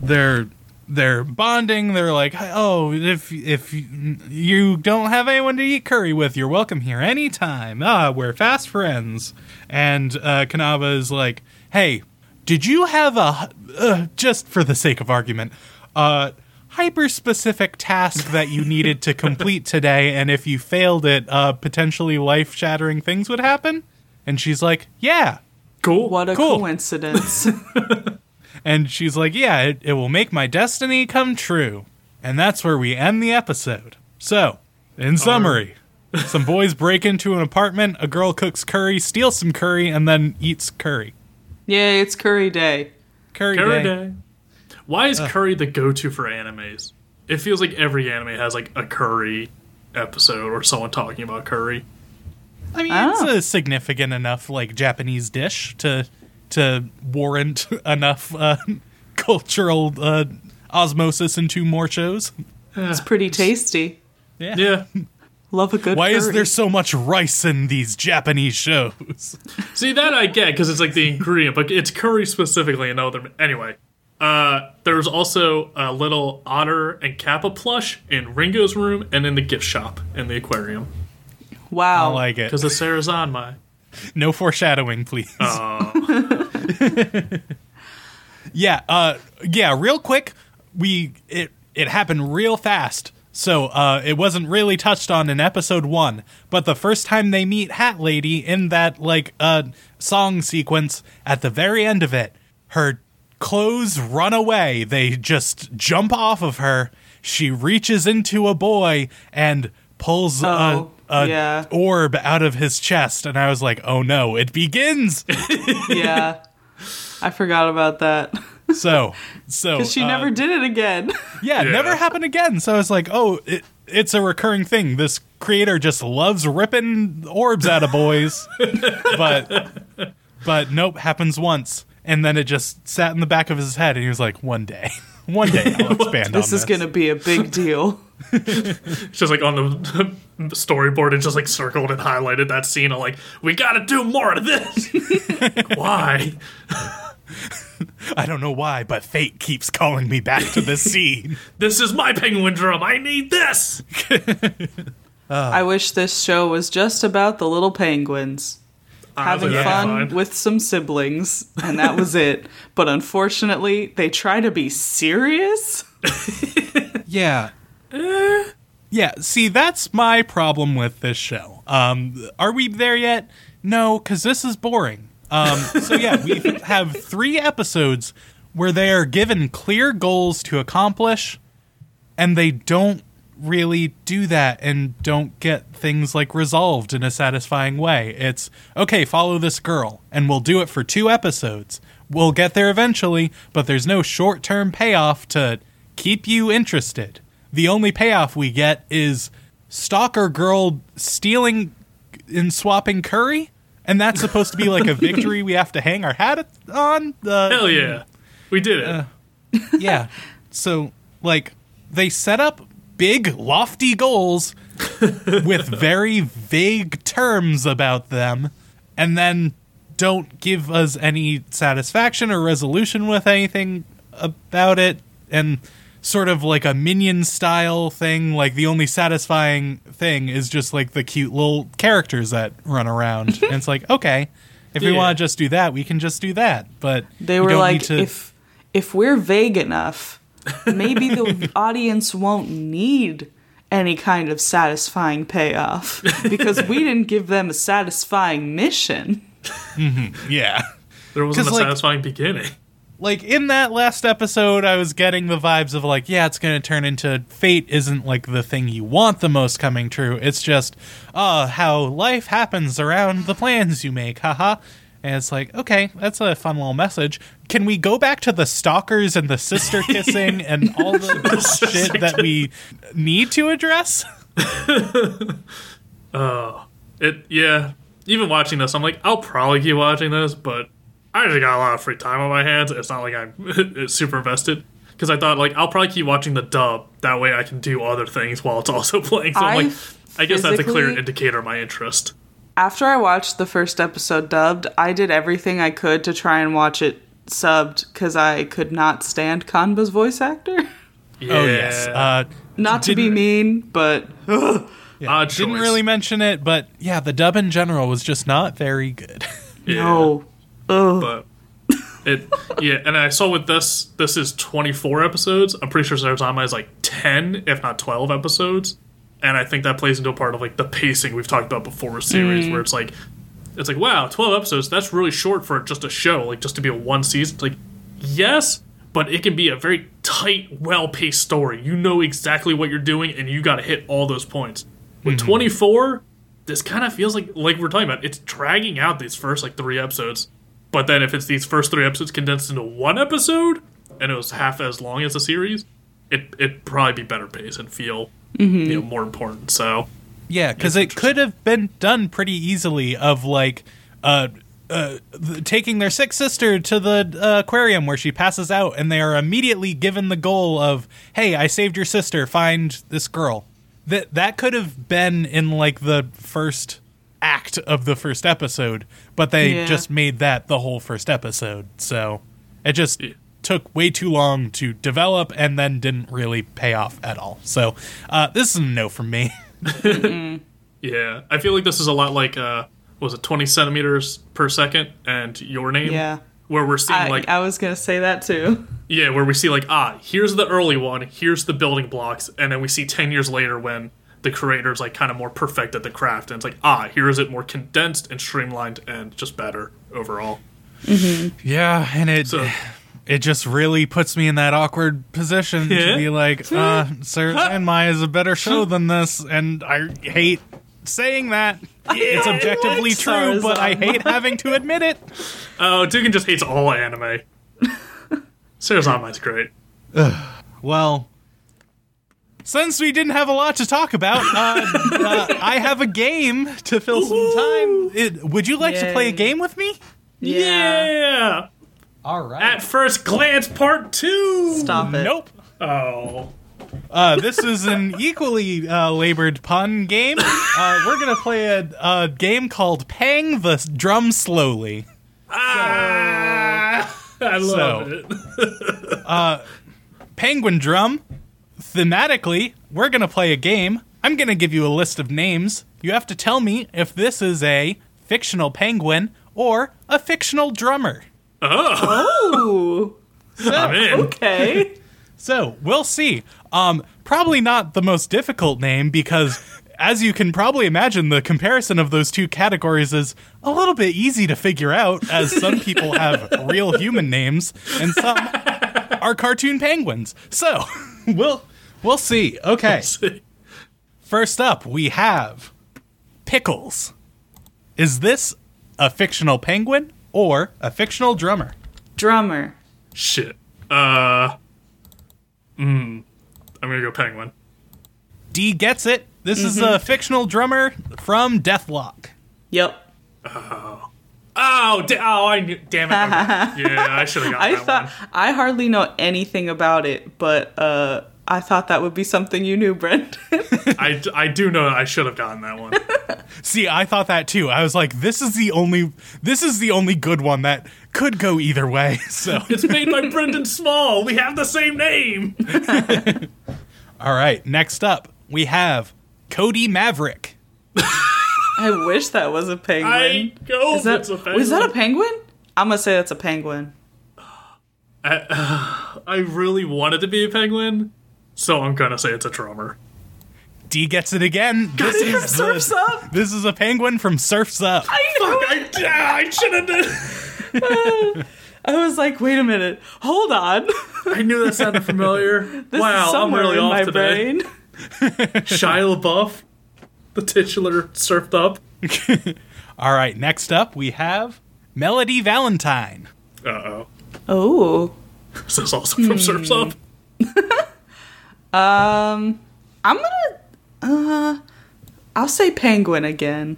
they're they're bonding. They're like, "Oh, if if you don't have anyone to eat curry with, you're welcome here anytime. Ah, we're fast friends." And uh, Kanba is like, "Hey, did you have a uh, just for the sake of argument, uh, hyper specific task that you needed to complete today? And if you failed it, uh, potentially life shattering things would happen?" And she's like, "Yeah." Cool. What a Cool. coincidence. And she's like, Yeah, it, it will make my destiny come true. And that's where we end the episode. So, in summary, some boys break into an apartment, a girl cooks curry, steals some curry, and then eats curry. Yay, it's curry day. Curry, Curry day. day. Why is curry the go-to for animes? It feels like every anime has like a curry episode or someone talking about curry. I mean, Oh. it's a significant enough like Japanese dish to to warrant enough uh, cultural uh, osmosis into more shows. It's pretty tasty. Yeah. Yeah. Love a good Why is there so much rice in these Japanese shows? See that I get because it's like the ingredient, but it's curry specifically. And other anyway. Uh, there's also a little otter and kappa plush in Ringo's room and in the gift shop in the aquarium Wow. I Wow. like it. because of Sarazanmai. No foreshadowing, please. Oh, Yeah, uh yeah, real quick, we it it happened real fast. So uh it wasn't really touched on in episode 1, but the first time they meet Hat Lady in that like uh song sequence at the very end of it, her clothes run away. They just jump off of her. She reaches into a boy and pulls Oh, a, a yeah. orb out of his chest and I was like, "Oh no, it begins." yeah. I forgot about that. so, so Because she uh, never did it again. Yeah, it Yeah. never happened again. So I was like, oh, it, it's a recurring thing. This creator just loves ripping orbs out of boys, but but nope, happens once, and then it just sat in the back of his head, and he was like, one day, one day I'll expand this on is going to be a big deal. it's just like on the, the storyboard, it just like circled and highlighted that scene. of like, we got to do more of this. Why? I don't know why, but fate keeps calling me back to this scene. This is my penguin drum. I need this. I wish this show was just about the little penguins having Honestly, fun fine. with some siblings, and that was it. But unfortunately, they try to be serious. Yeah. Yeah, see, that's my problem with this show. Um, are we there yet? No, because this is boring. Um, so, yeah, we have three episodes where they are given clear goals to accomplish, and they don't really do that and don't get things like resolved in a satisfying way. It's okay, follow this girl, and we'll do it for two episodes. We'll get there eventually, but there's no short term payoff to keep you interested. The only payoff we get is Stalker Girl stealing and swapping curry, and that's supposed to be like a victory we have to hang our hat on. Uh, Hell yeah. We did it. yeah. So, like, they set up big, lofty goals with very vague terms about them, and then don't give us any satisfaction or resolution with anything about it, and sort of like a minion style thing. Like, the only satisfying thing is just like the cute little characters that run around. and it's like, okay. If we want to just do that, we can just do that. But They were like, to- if if we're vague enough, maybe the audience won't need any kind of satisfying payoff because we didn't give them a satisfying mission. yeah. there wasn't a like- satisfying beginning. like in that last episode i was getting the vibes of like yeah it's going to turn into fate isn't like the thing you want the most coming true it's just uh how life happens around the plans you make haha and it's like okay that's a fun little message can we go back to the stalkers and the sister kissing and all the shit that we need to address oh, It yeah. Even watching this, I'm like, I'll probably keep watching this, but I just got a lot of free time on my hands. It's not like I'm super invested because I thought like I'll probably keep watching the dub. That way, I can do other things while it's also playing. So I'm I like, I guess that's a clear indicator of my interest. After I watched the first episode dubbed, I did everything I could to try and watch it subbed because I could not stand Kanba's voice actor. Yeah. oh yes uh Not to be mean, but Odd didn't choice. really mention it but yeah the dub in general was just not very good Yeah. no. Ugh. but it yeah and i saw with this this is 24 episodes i'm pretty sure Sarazanmai is like 10 if not 12 episodes and i think that plays into a part of like the pacing we've talked about before with series mm. where it's like it's like wow 12 episodes that's really short for just a show like just to be a one season it's like yes but it can be a very tight well-paced story. You know exactly what you're doing and you got to hit all those points. With mm-hmm. 24 this kind of feels like like we're talking about it's dragging out these first like three episodes but then if it's these first three episodes condensed into one episode and it was half as long as the series it it'd probably be better paced and feel you know more important so Yeah, because it could have been done pretty easily. Of like, uh, uh, th- taking their sick sister to the uh, aquarium where she passes out, and they are immediately given the goal of, "Hey, I saved your sister. Find this girl." That that could have been in like the first act of the first episode, but they Yeah. just made that the whole first episode. So it just Yeah. Took way too long to develop, and then didn't really pay off at all. So uh, this is a no from me. yeah i feel like this is a lot like uh what was it 20 centimeters per second and your name Yeah. where we're seeing I, like I was gonna say that too. Yeah, where we see like ah, here's the early one, here's the building blocks, and then we see ten years later when the creator's like kind of more perfect at the craft, and it's like ah, here is it more condensed and streamlined and just better overall. Yeah, and it So- it just really puts me in that awkward position Yeah? to be like, uh, Sarazanmai is a better show than this, and I hate saying that. it's objectively like true, but I Sarazanmai. hate having to admit it. Oh, Dugan just hates all anime. Sarazanmai's great. Well, since we didn't have a lot to talk about, uh, uh, I have a game to fill some time. It, would you like to play a game with me? Yeah. All right. At first glance, part two. Stop it. Nope. Oh. Uh, this is an equally uh, labored pun game. Uh, we're gonna play a, a game called "Pang the Drum Slowly." Ah, I love So- it. Penguin Drum. Thematically, we're gonna play a game. I'm gonna give you a list of names. You have to tell me if this is a fictional penguin or a fictional drummer. Ooh. I'm in. Okay. So we'll see. Um, probably not the most difficult name because, as you can probably imagine, the comparison of those two categories is a little bit easy to figure out, as some people have real human names and some are cartoon penguins. So we'll We'll see. Okay. See. First up, we have Pickles. Is this a fictional penguin or a fictional drummer? Drummer. Shit. Uh. Mm. I'm gonna go penguin. D gets it. This is a fictional drummer from Dethklok. Yep. Oh, da- oh, I knew. Damn it. Okay. yeah, I should have got I that thought one. I hardly know anything about it, but uh I thought that would be something you knew, Brent. I, I do know I should have gotten that one. See, I thought that too. I was like, this is the only this is the only good one that could go either way. So, it's made by Brendan Small. We have the same name. all right, next up, we have Cody Maverick. I wish that was a penguin. I go. Is that, it's a was that a penguin. penguin? I'm gonna say that's a penguin. I really wanted to be a penguin, so I'm gonna say it's a drummer. D gets it again. This is Surf's the, Up. This is a penguin from Surf's Up. I know. Fuck! I, I should have done. I was like, wait a minute, hold on. I knew that sounded familiar. This wow, is I'm really in off my today. brain. Shia LaBeouf, the titular surfed up. All right, next up we have Melody Valentine. Uh oh. Oh. This Is this also from Surf's Up? Um, I'm gonna. Uh, I'll say penguin again.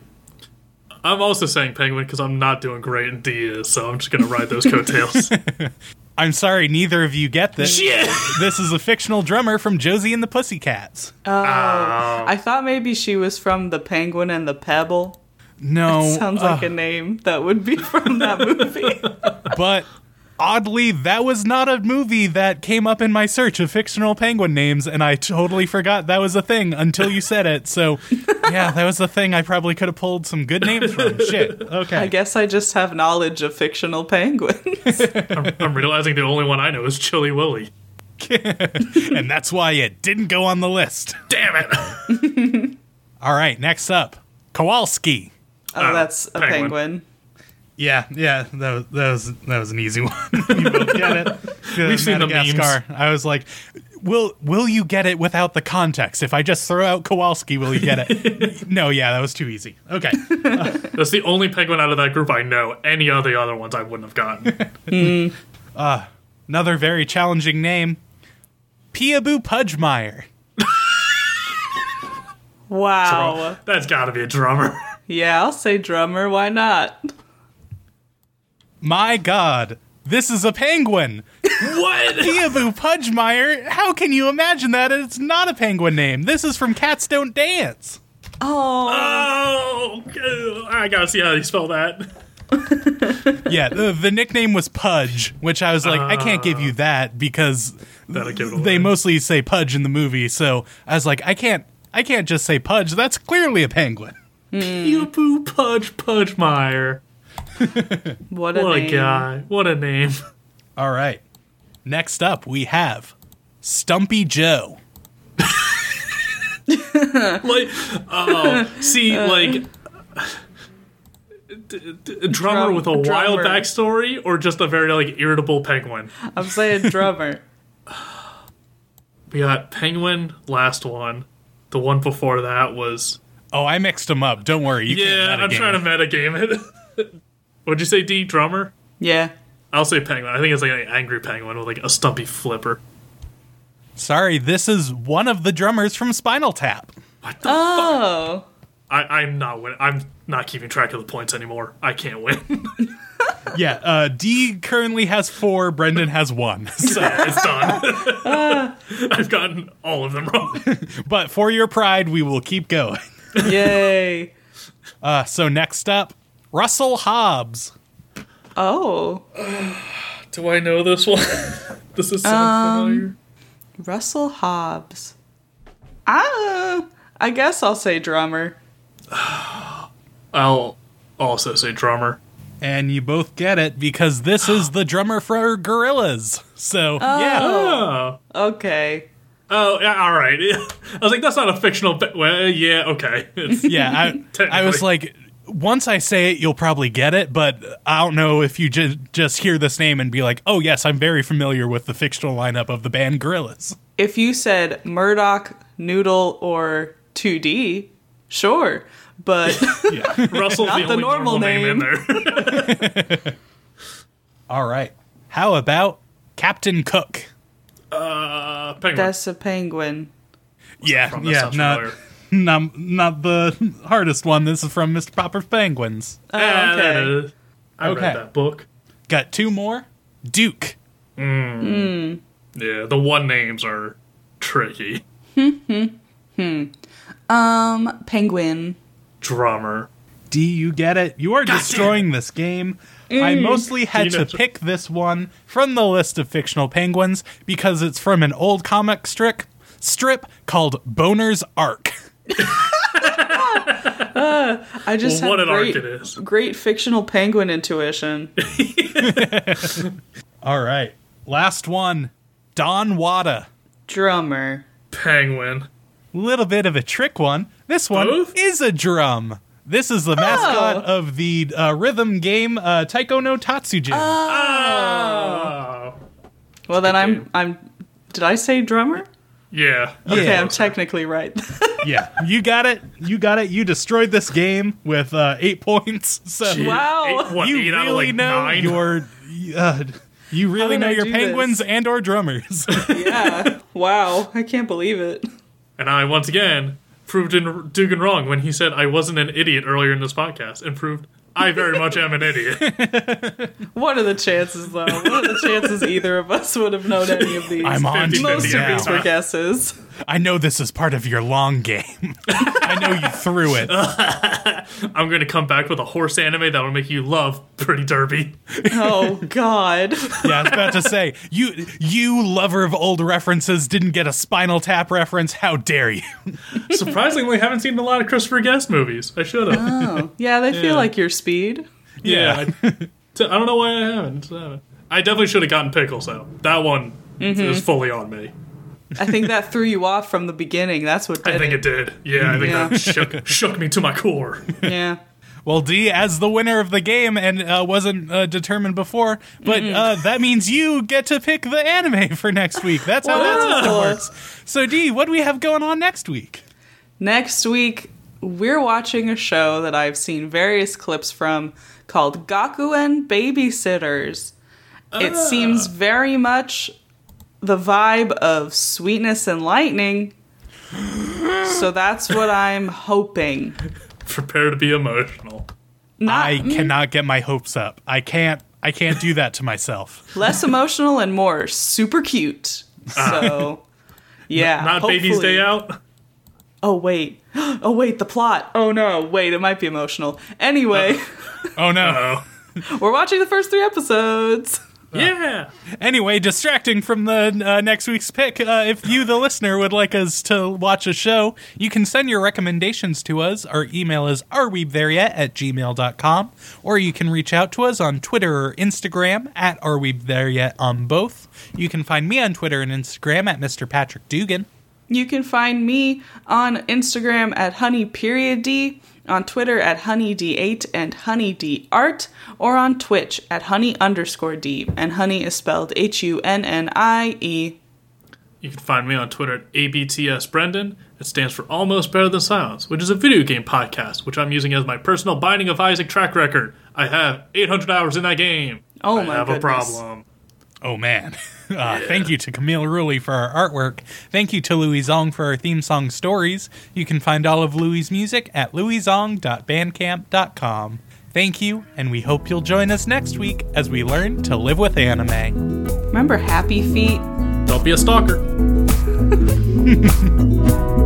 I'm also saying penguin because I'm not doing great in D is, so I'm just gonna ride those coattails. I'm sorry, neither of you get this. Shit! This is a fictional drummer from Josie and the Pussycats. Oh, I thought maybe she was from the Penguin and the Pebble. No, Sounds like a name that would be from that movie. but oddly, that was not a movie that came up in my search of fictional penguin names, and I totally forgot that was a thing until you said it. So, yeah, that was the thing. I probably could have pulled some good names from. Shit. Okay. I guess I just have knowledge of fictional penguins. I'm realizing the only one I know is Chilly Willy. and that's why it didn't go on the list. Damn it! All right, next up, Kowalski. Oh, that's a penguin. penguin. Yeah, yeah, that was that was, that was an easy one. you both get it. We've seen the memes. Madagascar. I was like, will will you get it without the context? If I just throw out Kowalski, will you get it? no, yeah, that was too easy. Okay, That's the only penguin out of that group I know. Any of the other ones I wouldn't have gotten. Hmm. Uh, another very challenging name, Peekaboo Pudgemeyer. Wow. That's got to be a drummer. Yeah, I'll say drummer. Why not? My God, this is a penguin. what? Peekaboo Pudgemeyer. How can you imagine that? It's not a penguin name. This is from Cats Don't Dance. Oh, Oh, I gotta see how you spell that. Yeah, the, the nickname was Pudge, which I was like, I can't give you ah. that because That'll give it away. they mostly say Pudge in the movie. So I was like, I can't, I can't just say Pudge. That's clearly a penguin. Peekaboo Pudge Pudge Pudgemeyer. what a What name. a guy. What a name. All right. Next up, we have Stumpy Joe. like, oh, see, uh, like, d- d- drummer Drum- with a wild backstory, or just a very like irritable penguin. I'm saying drummer. We got penguin. Last one. The one before that was Oh, I mixed them up. Don't worry. You yeah. can't I'm trying to metagame it. What'd you say, D? Drummer? Yeah. I'll say penguin. I think it's like an angry penguin with like a stumpy flipper. Sorry, this is one of the drummers from Spinal Tap. What the? Oh. I, I'm not winning. I'm not keeping track of the points anymore. I can't win. Yeah, uh, D currently has four. Brendan has one. So, it's done. I've gotten all of them wrong. but for your pride, we will keep going. Yay. Uh, so next up, Russell Hobbs. Oh. Do I know this one? Does this sound familiar? Russell Hobbs. Ah, I guess I'll say drummer. I'll also say drummer. And you both get it because this is the drummer for Gorillaz. So, yeah. Oh. Okay. Oh, yeah, all right. I was like, that's not a fictional. Pe- well, yeah, okay. It's, Yeah, I, I was like, once I say it, you'll probably get it, but I don't know if you ju- just hear this name and be like, oh, yes, I'm very familiar with the fictional lineup of the band Gorillaz. if you said Murdoc, Noodle, or 2D, sure. But Russell's Not the, the normal normal, name. in there. All right. How about Captain Cook? uh, Penguin. that's a penguin. Yeah, From that yeah, sounds not, familiar. Not not the hardest one. This is from Mr. Popper's Penguins. Oh, okay. that is- I Okay. read that book. Got two more. Duke. Hmm. Hmm. Yeah, the one names are tricky. Um, penguin. Drummer. D, you get it. You are destroying this game. I mm. mostly had You to pick this one from the list of fictional penguins because it's from an old comic strip strip called Boner's Ark. I just Well, what an great, arc it is. great fictional penguin intuition. All right. Last one. Don Wada. Drummer. Penguin. Little bit of a trick one. This one Both? is a drum. This is the mascot Oh. of the uh, rhythm game uh, Taiko no Tatsujin. Oh. Well, then I'm game. I'm. Did I say drummer? Yeah. Okay, Yeah. I'm technically right. yeah, you got it. You got it. You destroyed this game with uh, eight points. So Gee, Wow. Eight, what, you eight out of really like know nine? your. Uh, you really know I your penguins this? and or drummers. yeah. Wow. I can't believe it. And I once again proved in Dugan wrong when he said I wasn't an idiot earlier in this podcast and proved I very much am an idiot. What are the chances, though? What are the chances either of us would have known any of these? I'm on to Most of now. these were guesses. I know this is part of your long game. I know you threw it. I'm going to come back with a horse anime that will make you love Pretty Derby. Oh God. Yeah, I was about to say you, you lover of old references, didn't get a Spinal Tap reference. How dare you? Surprisingly, haven't seen a lot of Christopher Guest movies. I should have. Oh. Yeah, they feel like your speed. Yeah. I, t- I don't know why I haven't. I definitely should have gotten Pickles though. That one Mm-hmm. is fully on me. I think that threw you off from the beginning. That's what did I think it did. Yeah, I think Yeah. that shook, shook me to my core. Yeah. Well, D, as the winner of the game and uh, wasn't uh, determined before, but uh, that means you get to pick the anime for next week. That's how that system works. So, D, what do we have going on next week? Next week, we're watching a show that I've seen various clips from called Gakuen Babysitters. It seems very much the vibe of Sweetness and Lightning. So that's what I'm hoping. Prepare to be emotional. Not I cannot get my hopes up. I can't. I can't do that to myself. less emotional and more super cute. Ah. So, yeah. Not Baby's Day Out. Oh wait. Oh wait, the plot. Oh no, wait, it might be emotional. Anyway, Oh no. We're watching the first three episodes. Yeah. Anyway, distracting from the uh, next week's pick, uh, if you, the listener, would like us to watch a show, you can send your recommendations to us. Our email is areweebthereyet at gmail.com, or you can reach out to us on Twitter or Instagram at areweebthereyet on both. You can find me on Twitter and Instagram at Mr. Patrick Dugan. You can find me on Instagram at honey period d, on Twitter at honeyd8 and honeydart, or on Twitch at honey underscore d, and honey is spelled H U N N I E. You can find me on Twitter at ABTSBrendan. It stands for Almost Better Than Silence, which is a video game podcast, which I'm using as my personal Binding of Isaac track record. I have 800 hours in that game. Oh I my have a problem. Oh man. Uh, Thank you to Camille Rulli for our artwork. Thank you to Louis Zong for our theme song stories. You can find all of Louis' music at louiszong.bandcamp.com. Thank you, and we hope you'll join us next week as we learn to live with anime. Remember Happy Feet? Don't be a stalker.